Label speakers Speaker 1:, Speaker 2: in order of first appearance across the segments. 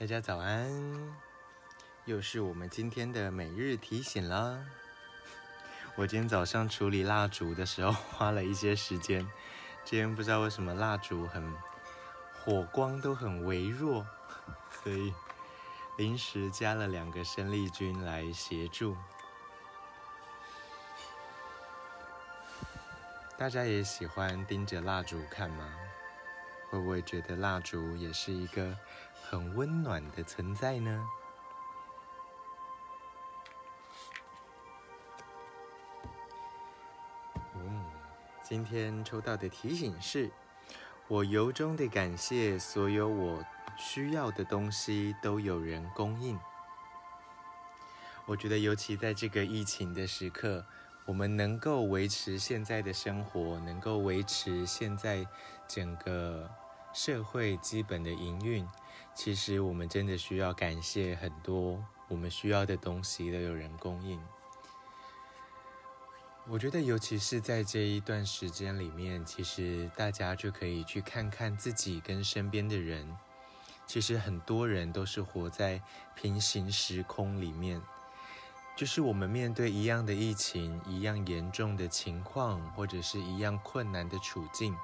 Speaker 1: 大家早安，又是我们今天的每日提醒啦。我今天早上处理蜡烛的时候花了一些时间，今天不知道为什么蜡烛很火光都很微弱，所以临时加了两个生力军来协助。大家也喜欢盯着蜡烛看吗？会不会觉得蜡烛也是一个很温暖的存在呢？嗯，今天抽到的提醒是：我由衷的感谢所有我需要的东西都有人供应。我觉得，尤其在这个疫情的时刻，我们能够维持现在的生活，能够维持现在整个。社会基本的营运，其实我们真的需要感谢很多我们需要的东西都有人供应。我觉得，尤其是在这一段时间里面，其实大家就可以去看看自己跟身边的人。其实很多人都是活在平行时空里面，就是我们面对一样的疫情、一样严重的情况，或者是一样困难的处境。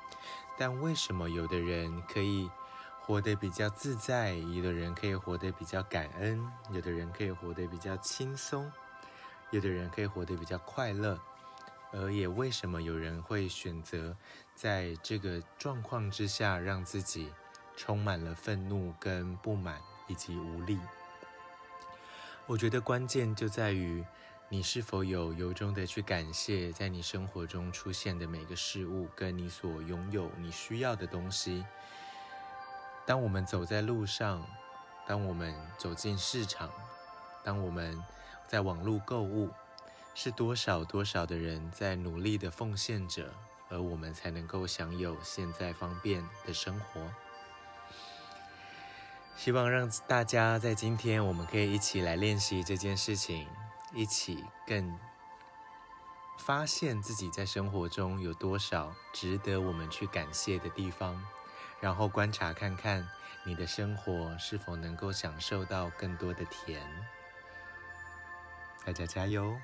Speaker 1: 但为什么有的人可以活得比较自在，有的人可以活得比较感恩，有的人可以活得比较轻松，有的人可以活得比较快乐，而也为什么有人会选择在这个状况之下让自己充满了愤怒跟不满以及无力？我觉得关键就在于。你是否有由衷的去感谢在你生活中出现的每个事物，跟你所拥有你需要的东西？当我们走在路上，当我们走进市场，当我们在网络购物，是多少多少的人在努力的奉献着，而我们才能够享有现在方便的生活。希望让大家在今天，我们可以一起来练习这件事情。一起更发现自己在生活中有多少值得我们去感谢的地方，然后观察看看你的生活是否能够享受到更多的甜。大家加油！